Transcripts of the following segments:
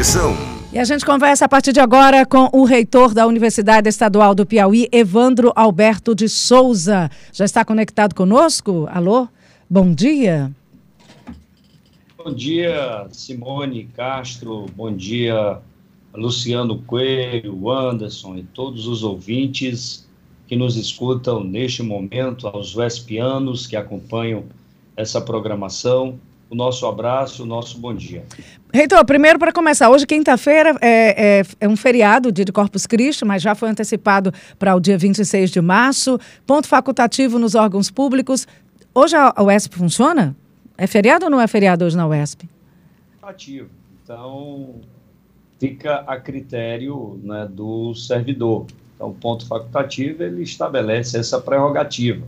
edição. E a gente conversa a partir de agora com o reitor da Universidade Estadual do Piauí, Evandro Alberto de Souza. Já está conectado conosco? Alô? Bom dia. Bom dia, Simone Castro. Bom dia, Luciano Coelho, Anderson e todos os ouvintes que nos escutam neste momento, aos vespianos que acompanham essa programação o nosso abraço, o nosso bom dia. Reitor, primeiro para começar, hoje quinta-feira é, é, é, um feriado, dia de Corpus Christi, mas já foi antecipado para o dia 26 de março. Ponto facultativo nos órgãos públicos. Hoje a UESP funciona? É feriado ou não é feriado hoje na UESP? Ativo. Então, fica a critério né, do servidor. Então, o ponto facultativo, ele estabelece essa prerrogativa.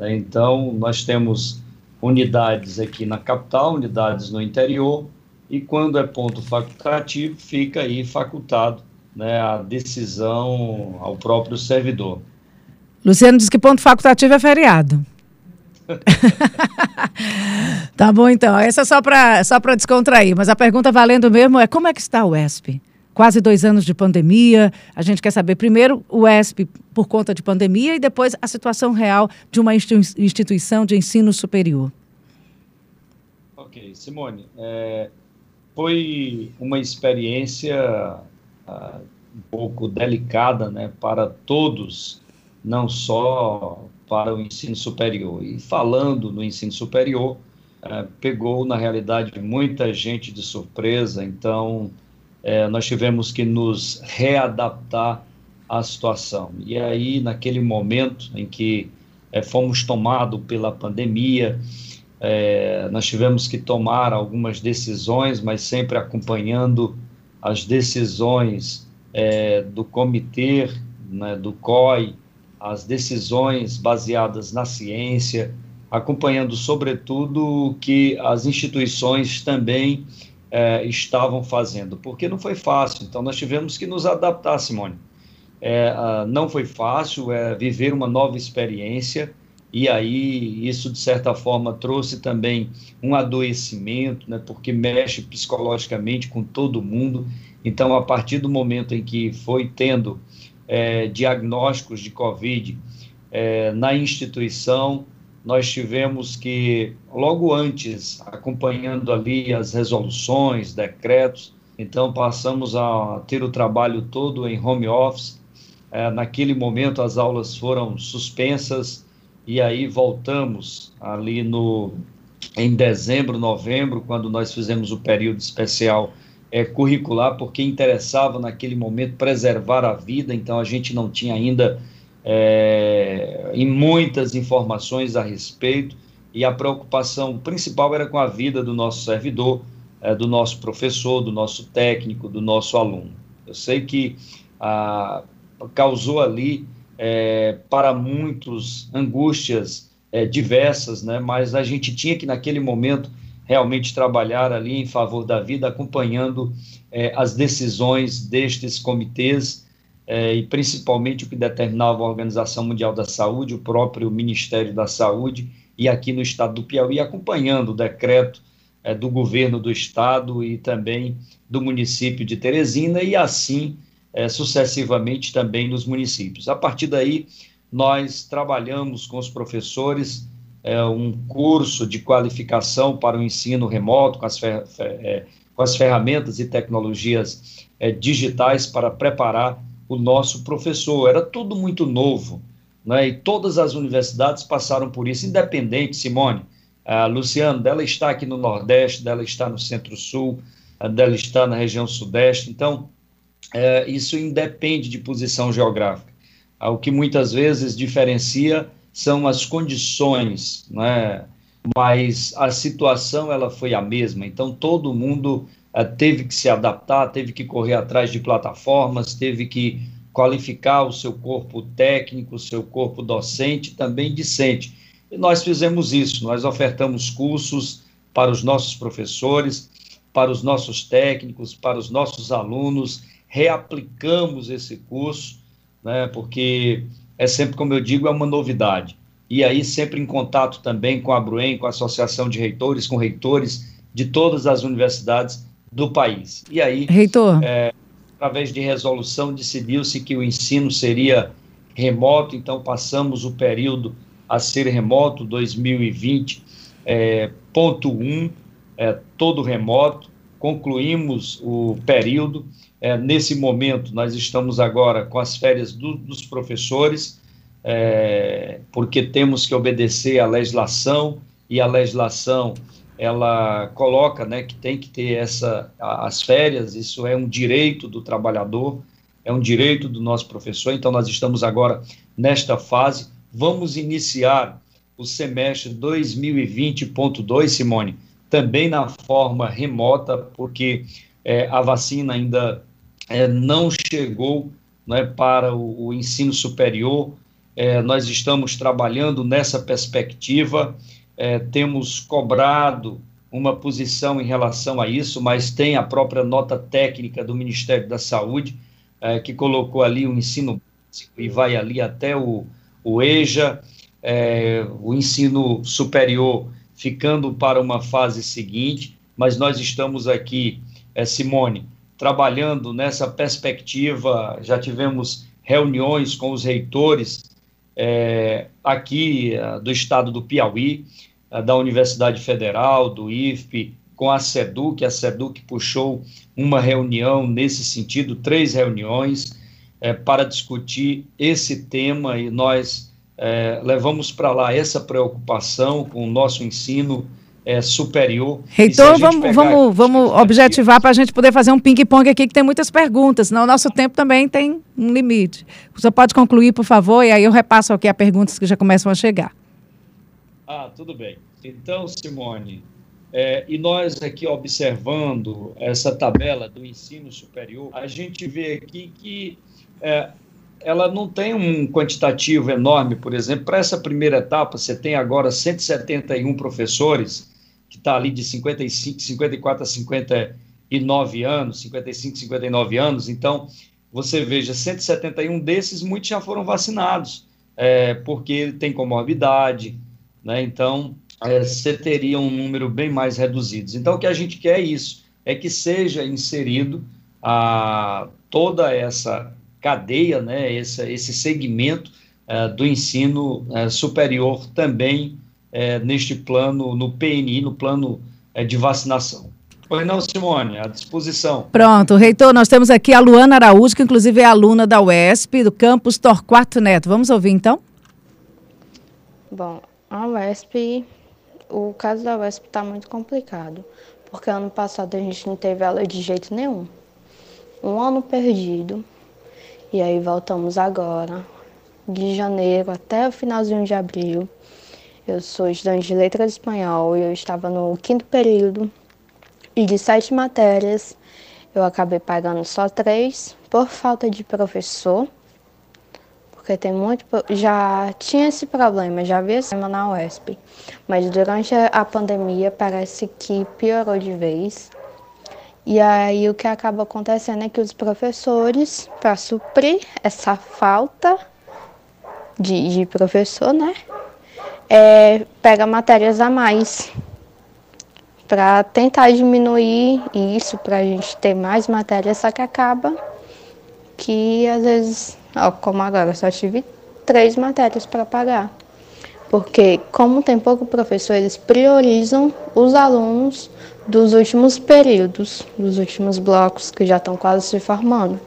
Então, nós temos unidades aqui na capital, unidades no interior, e quando é ponto facultativo, fica aí facultado né, a decisão ao próprio servidor. Luciano diz que ponto facultativo é feriado. tá bom, então. Essa é só para só descontrair. Mas a pergunta valendo mesmo é como é que está o ESP? Quase dois anos de pandemia. A gente quer saber primeiro o ESP por conta de pandemia e depois a situação real de uma instituição de ensino superior. Ok, Simone, é, foi uma experiência uh, um pouco delicada né, para todos, não só para o ensino superior. E falando no ensino superior, uh, pegou, na realidade, muita gente de surpresa, então uh, nós tivemos que nos readaptar à situação. E aí, naquele momento em que é, fomos tomados pela pandemia, é, nós tivemos que tomar algumas decisões, mas sempre acompanhando as decisões é, do comitê, né, do COI, as decisões baseadas na ciência, acompanhando, sobretudo, o que as instituições também é, estavam fazendo, porque não foi fácil, então nós tivemos que nos adaptar, Simone. É, não foi fácil é, viver uma nova experiência, e aí isso de certa forma trouxe também um adoecimento, né, porque mexe psicologicamente com todo mundo. Então, a partir do momento em que foi tendo é, diagnósticos de Covid é, na instituição, nós tivemos que, logo antes, acompanhando ali as resoluções, decretos, então passamos a ter o trabalho todo em home office. É, naquele momento, as aulas foram suspensas e aí voltamos ali no em dezembro, novembro, quando nós fizemos o período especial é, curricular, porque interessava naquele momento preservar a vida, então a gente não tinha ainda é, em muitas informações a respeito, e a preocupação principal era com a vida do nosso servidor, é, do nosso professor, do nosso técnico, do nosso aluno. Eu sei que a, causou ali é, para muitos angústias é, diversas, né? mas a gente tinha que, naquele momento, realmente trabalhar ali em favor da vida, acompanhando é, as decisões destes comitês é, e principalmente o que determinava a Organização Mundial da Saúde, o próprio Ministério da Saúde, e aqui no estado do Piauí, acompanhando o decreto é, do governo do estado e também do município de Teresina, e assim é, sucessivamente também nos municípios. A partir daí, nós trabalhamos com os professores é, um curso de qualificação para o ensino remoto, com as, fer é, com as ferramentas e tecnologias é, digitais para preparar o nosso professor. Era tudo muito novo, né? e todas as universidades passaram por isso, independente, Simone. A Luciano, dela está aqui no Nordeste, dela está no Centro-Sul, dela está na região Sudeste. Então, é, isso independe de posição geográfica. O que muitas vezes diferencia são as condições, né? mas a situação ela foi a mesma. Então todo mundo uh, teve que se adaptar, teve que correr atrás de plataformas, teve que qualificar o seu corpo técnico, o seu corpo docente, também discente. E nós fizemos isso. Nós ofertamos cursos para os nossos professores, para os nossos técnicos, para os nossos alunos reaplicamos esse curso, né, porque é sempre, como eu digo, é uma novidade. E aí, sempre em contato também com a Bruen, com a Associação de Reitores, com reitores de todas as universidades, do país. E aí, Reitor. É, através de resolução, decidiu-se que o ensino seria remoto, então passamos o período a ser remoto, 2020, é, ponto 1, é, todo remoto, concluímos o período, é, nesse momento nós estamos agora com as férias do, dos professores, é, porque temos que obedecer à legislação, e a legislação ela coloca né, que tem que ter essa, as férias, isso é um direito do trabalhador, é um direito do nosso professor, então nós estamos agora nesta fase, vamos iniciar o semestre 2020.2, Simone, também na forma remota, porque é, a vacina ainda é, não chegou né, para o, o, ensino superior, é, nós estamos trabalhando nessa perspectiva, é, temos cobrado uma posição em relação a isso, mas tem a própria nota técnica do Ministério da Saúde, é, que colocou ali o ensino básico e vai ali até o, o EJA, é, o ensino superior ficando para uma fase seguinte, mas nós estamos aqui, é, Simone, trabalhando nessa perspectiva, já tivemos reuniões com os reitores é, aqui é, do estado do Piauí, da Universidade Federal, do IFP, com a SEDUC, a SEDUC puxou uma reunião nesse sentido, três reuniões, é, para discutir esse tema e nós é, levamos para lá essa preocupação com o nosso ensino é, superior. Reitor, vamos, vamos, vamos objetivar para a gente poder fazer um ping-pong aqui, que tem muitas perguntas, senão o nosso tempo também tem um limite. Você pode concluir, por favor, e aí eu repasso aqui as perguntas que já começam a chegar. Ah, tudo bem. Então, Simone, é, e nós aqui observando essa tabela do ensino superior, a gente vê aqui que é, ela não tem um quantitativo enorme, por exemplo, para essa primeira etapa, você tem agora 171 professores, que está ali de 55, 54 a 59 anos, 55, 59 anos, então você veja, 171 desses, muitos já foram vacinados, é, porque tem comorbidade, né? Então, é, você teria um número bem mais reduzido. Então, o que a gente quer é isso, é que seja inserido a toda essa cadeia, né, esse, esse segmento uh, do ensino uh, superior também uh, neste plano, no PNI, no plano de vacinação. Pois não, Simone, à disposição. Pronto, reitor, nós temos aqui a Luana Araújo, que inclusive é aluna da UESP, do campus Torquato Neto. Vamos ouvir então? Bom, a UESP, o caso da UESP está muito complicado, porque ano passado a gente não teve aula de jeito nenhum. Um ano perdido, e aí voltamos agora, de janeiro até o finalzinho de abril. Eu sou estudante de letras espanhol e eu estava no quinto período. E de sete matérias, eu acabei pagando só três por falta de professor. Porque tem muito. Já tinha esse problema, já havia esse problema na UESP. Mas durante a pandemia parece que piorou de vez. E aí o que acaba acontecendo é que os professores, para suprir essa falta de, de professor, né, é, pega matérias a mais para tentar diminuir isso, para a gente ter mais matérias, só que acaba que às vezes, ó, como agora, só tive três matérias para pagar. Porque, como tem pouco professor, eles priorizam os alunos dos últimos períodos, dos últimos blocos que já estão quase se formando.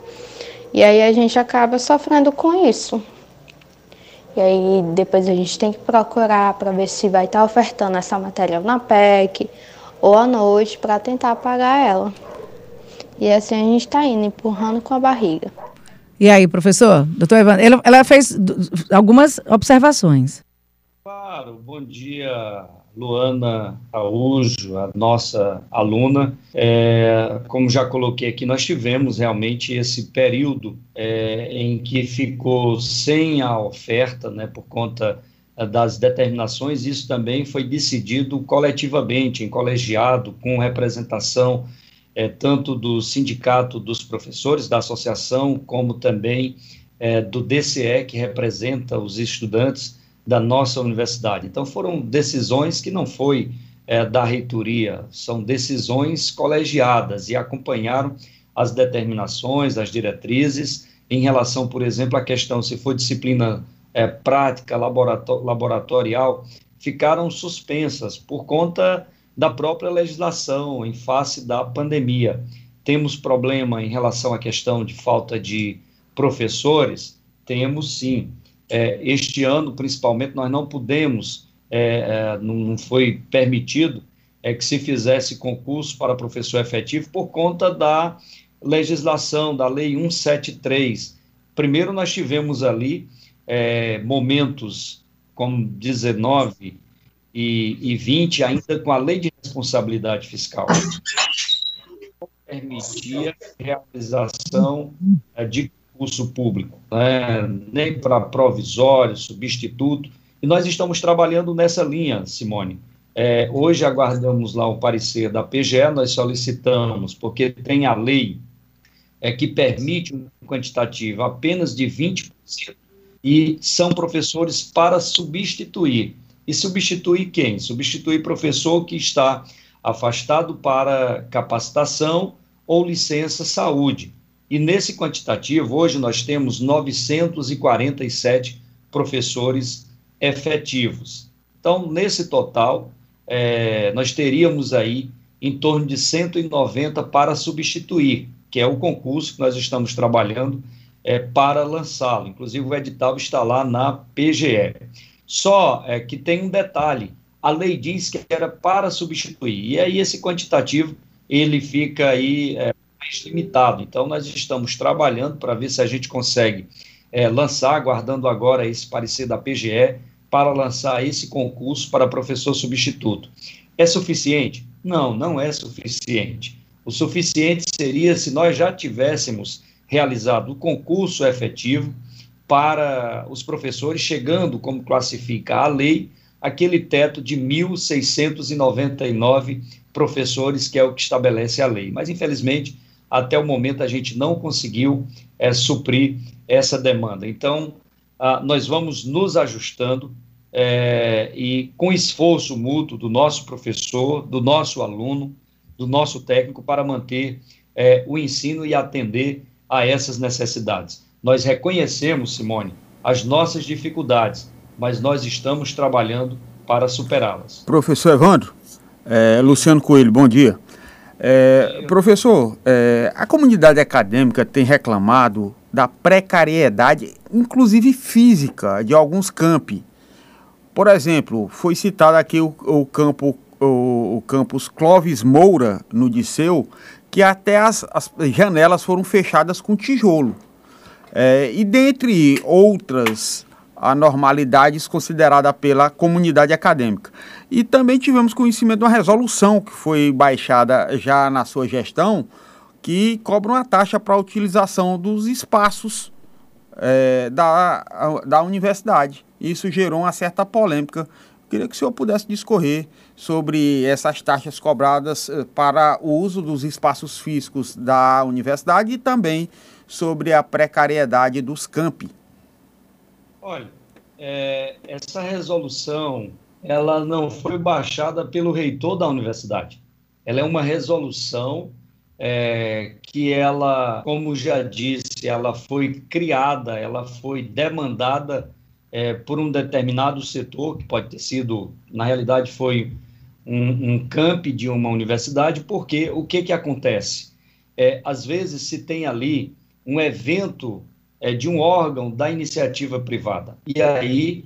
E aí a gente acaba sofrendo com isso. E aí depois a gente tem que procurar para ver se vai estar tá ofertando essa matéria na PEC ou à noite para tentar pagar ela. E assim a gente está indo, empurrando com a barriga. E aí, professor, doutor Evandro, ela, ela fez algumas observações. Claro, bom dia, Luana Araújo, a nossa aluna. É, como já coloquei aqui, nós tivemos realmente esse período é, em que ficou sem a oferta, né, por conta é, das determinações, isso também foi decidido coletivamente, em colegiado, com representação é, tanto do sindicato dos professores, da associação, como também é, do DCE, que representa os estudantes da nossa universidade. Então, foram decisões que não foi é, da reitoria, são decisões colegiadas e acompanharam as determinações, as diretrizes, em relação, por exemplo, à questão se for disciplina é, prática, laboratorial, ficaram suspensas por conta da própria legislação em face da pandemia. Temos problema em relação à questão de falta de professores? Temos sim. É, este ano, principalmente, nós não pudemos, é, é, não, foi permitido é, que se fizesse concurso para professor efetivo por conta da legislação, da Lei 173. Primeiro, nós tivemos ali é, momentos como 19 e, e 20, ainda com a Lei de Responsabilidade Fiscal permitia realização é, de curso público, né? nem para provisório, substituto. E nós estamos trabalhando nessa linha, Simone. É, hoje aguardamos lá o parecer da PGE, nós solicitamos, porque tem a lei é, que permite um quantitativo apenas de 20%, e são professores para substituir. E substituir quem? Substituir professor que está afastado para capacitação ou licença saúde. E nesse quantitativo, hoje nós temos 947 professores efetivos. Então, nesse total, é, nós teríamos aí em torno de 190 para substituir, que é o concurso que nós estamos trabalhando é, para lançá-lo. Inclusive, o edital está lá na PGE. Só é, que tem um detalhe: a lei diz que era para substituir. E aí esse quantitativo ele fica aí é, mais limitado. Então nós estamos trabalhando para ver se a gente consegue é, lançar, aguardando agora esse parecer da PGE para lançar esse concurso para professor substituto. É suficiente? Não, não é suficiente. O suficiente seria se nós já tivéssemos realizado o concurso efetivo para os professores, chegando, como classifica a lei, aquele teto de 1.699 professores, que é o que estabelece a lei. Mas, infelizmente, até o momento a gente não conseguiu é, suprir essa demanda. Então, ah, nós vamos nos ajustando é, e com esforço mútuo do nosso professor, do nosso aluno, do nosso técnico para manter é, o ensino e atender a essas necessidades. Nós reconhecemos, Simone, as nossas dificuldades, mas nós estamos trabalhando para superá-las. Professor Evandro, é, Luciano Coelho, bom dia. É, professor, é, a comunidade acadêmica tem reclamado da precariedade, inclusive física, de alguns campi. Por exemplo, foi citado aqui o, o campo, o, o, campus Clóvis Moura, no Disseu, que até as, as janelas foram fechadas com tijolo. É, e dentre outras anormalidades consideradas pela comunidade acadêmica. E também tivemos conhecimento de uma resolução que foi baixada já na sua gestão, que cobra uma taxa para a utilização dos espaços é, da, da universidade. Isso gerou uma certa polêmica. Queria que o senhor pudesse discorrer sobre essas taxas cobradas eh, para o uso dos espaços físicos da universidade e também sobre a precariedade dos campi. Olha, é, essa resolução ela não foi baixada pelo reitor da universidade. Ela é uma resolução é, que ela, como já disse, ela foi criada, ela foi demandada é, por um determinado setor, que pode ter sido, na realidade, foi um, um camp de uma universidade, porque o que, que acontece? É, às vezes se tem ali um evento é, de um órgão da iniciativa privada. E aí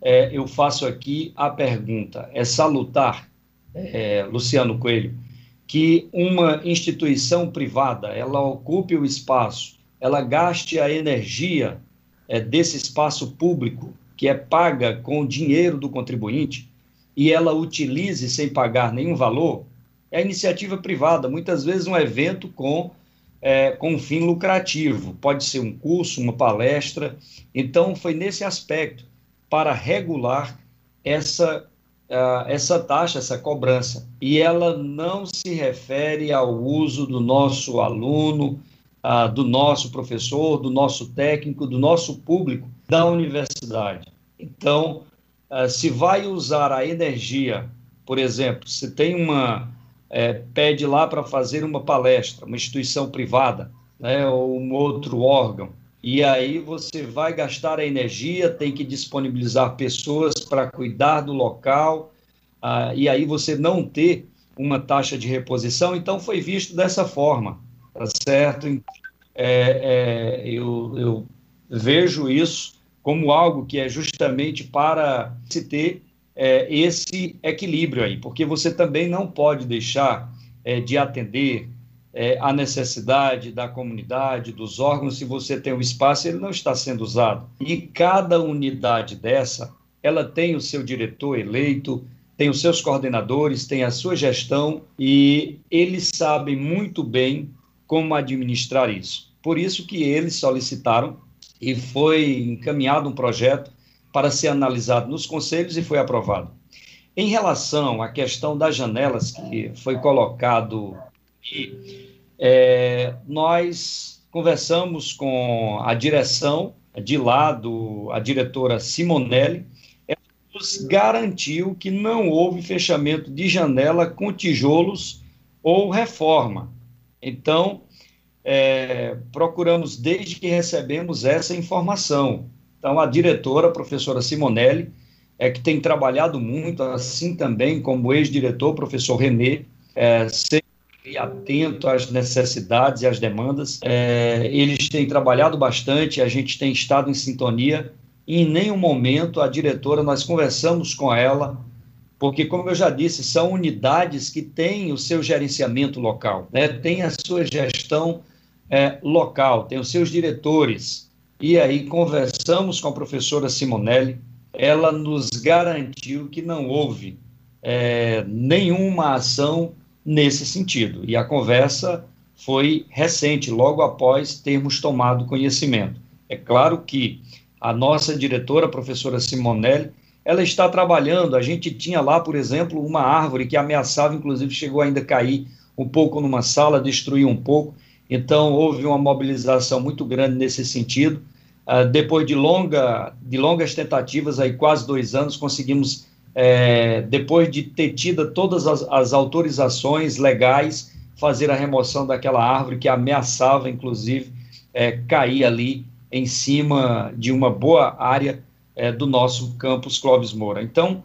é, eu faço aqui a pergunta: é salutar, é, Luciano Coelho, que uma instituição privada ela ocupe o espaço, ela gaste a energia é, desse espaço público que é paga com o dinheiro do contribuinte e ela utilize sem pagar nenhum valor, é a iniciativa privada, muitas vezes um evento com, é, com fim lucrativo, pode ser um curso, uma palestra. Então, foi nesse aspecto, para regular essa, uh, essa taxa, essa cobrança. E ela não se refere ao uso do nosso aluno, uh, do nosso professor, do nosso técnico, do nosso público da universidade. Então, uh, se vai usar a energia Por exemplo, se tem uma. É, pede lá para fazer uma palestra, uma instituição privada, né, ou um outro órgão, e aí você vai gastar a energia, tem que disponibilizar pessoas para cuidar do local, ah, e aí você não ter uma taxa de reposição, então foi visto dessa forma, tá certo? É, é, eu, eu vejo isso como algo que é justamente para se ter é, esse equilíbrio aí, porque você também não pode deixar é, de atender é, a necessidade da comunidade, dos órgãos, se você tem um espaço, ele não está sendo usado. E cada unidade dessa, ela tem o seu diretor eleito, tem os seus coordenadores, tem a sua gestão e eles sabem muito bem como administrar isso. Por isso que eles solicitaram e foi encaminhado um projeto para ser analisado nos conselhos e foi aprovado. Em relação à questão das janelas que foi colocado e é, nós conversamos com a direção de lá, do, a diretora Simonelli, ela nos garantiu que não houve fechamento de janela com tijolos ou reforma. Então, é, procuramos desde que recebemos essa informação. Então, a diretora, a professora Simonelli, é que tem trabalhado muito, assim também como ex-diretor, professor Renê, é, sempre atento às necessidades e às demandas. É, eles têm trabalhado bastante, a gente tem estado em sintonia. E em nenhum momento a diretora, nós conversamos com ela, porque, como eu já disse, são unidades que têm o seu gerenciamento local, né? tem a sua gestão é, local, tem os seus diretores. E aí conversamos com a professora Simonelli, ela nos garantiu que não houve é, nenhuma ação nesse sentido. E a conversa foi recente, logo após termos tomado conhecimento. É claro que a nossa diretora, a professora Simonelli, ela está trabalhando. A gente tinha lá, por exemplo, uma árvore que ameaçava, inclusive chegou ainda a cair um pouco numa sala, destruir um pouco. Então, houve uma mobilização muito grande nesse sentido. Uh, depois de, longa, de longas tentativas, aí quase dois anos, conseguimos, é, depois de ter tido todas as, as, autorizações legais, fazer a remoção daquela árvore que ameaçava, inclusive, é, cair ali em cima de uma boa área é, do nosso campus Clóvis Moura. Então,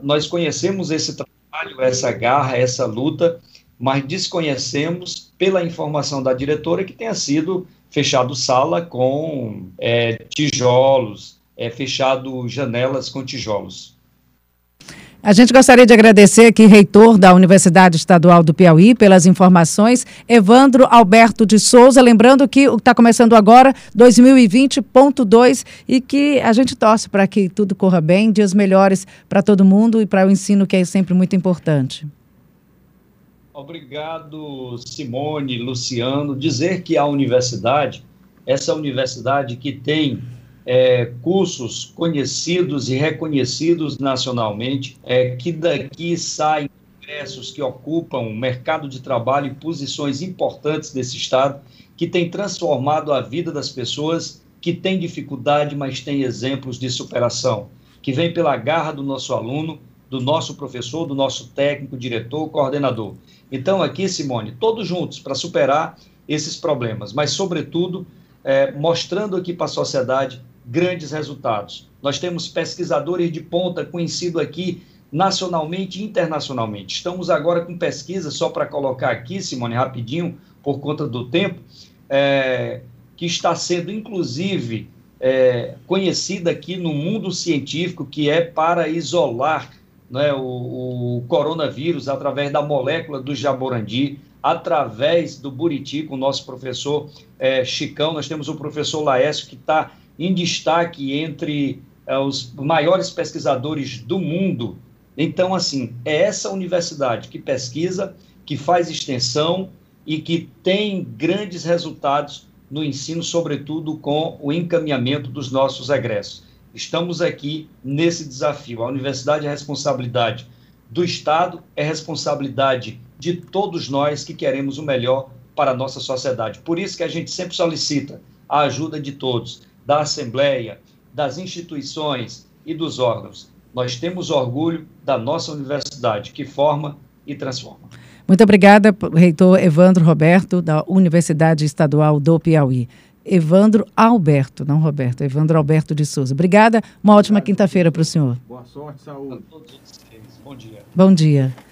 nós conhecemos esse trabalho, essa garra, essa luta, mas desconhecemos, pela informação da diretora, que tenha sido fechado sala com é, tijolos, é, fechado janelas com tijolos. A gente gostaria de agradecer aqui, reitor da Universidade Estadual do Piauí, pelas informações, Evandro Alberto de Souza. Lembrando que está começando agora 2020.2 e que a gente torce para que tudo corra bem, dias melhores para todo mundo e para o ensino, que é sempre muito importante. Obrigado, Simone, Luciano. Dizer que a universidade, essa universidade que tem é, cursos conhecidos e reconhecidos nacionalmente, é, que daqui saem ingressos que ocupam o mercado de trabalho e posições importantes desse Estado, que tem transformado a vida das pessoas que têm dificuldade, mas têm exemplos de superação, que vem pela garra do nosso aluno, do nosso professor, do nosso técnico, diretor, coordenador. Então, aqui, Simone, todos juntos para superar esses problemas, mas, sobretudo, é, mostrando aqui para a sociedade grandes resultados. Nós temos pesquisadores de ponta conhecidos aqui nacionalmente e internacionalmente. Estamos agora com pesquisa, só para colocar aqui, Simone, rapidinho, por conta do tempo, é, que está sendo, inclusive, é, conhecida aqui no mundo científico, que é para isolar né, o, o coronavírus através da molécula do jaborandi, através do buriti, com o nosso professor é, Chicão. Nós temos o professor Laércio, que está em destaque entre é, os maiores pesquisadores do mundo. Então, assim, é essa universidade que pesquisa, que faz extensão e que tem grandes resultados no ensino, sobretudo com o encaminhamento dos nossos egressos. Estamos aqui nesse desafio. A universidade é responsabilidade do Estado, é responsabilidade de todos nós que queremos o melhor para a nossa sociedade. Por isso que a gente sempre solicita a ajuda de todos, da Assembleia, das instituições e dos órgãos. Nós temos orgulho da nossa universidade, que forma e transforma. Muito obrigada, reitor Evandro Roberto, da Universidade Estadual do Piauí. Evandro Alberto, não Roberto, Evandro Alberto de Souza. Obrigada, uma ótima quinta-feira para o senhor. Boa sorte, saúde. A todos vocês. Bom dia. Bom dia.